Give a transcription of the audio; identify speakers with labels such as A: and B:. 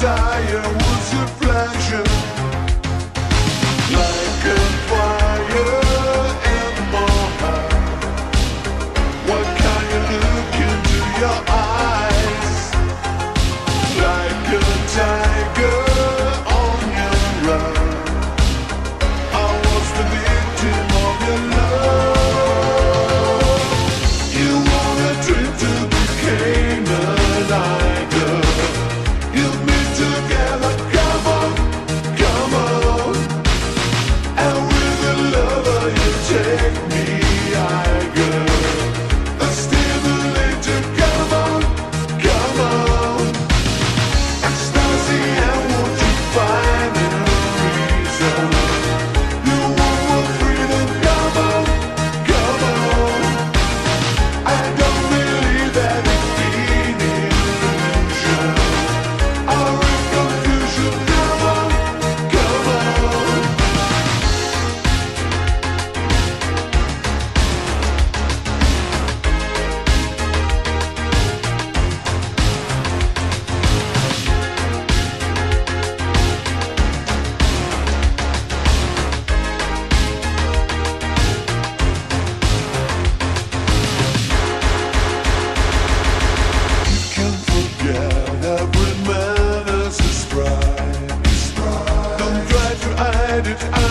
A: desire was your pleasure. it out.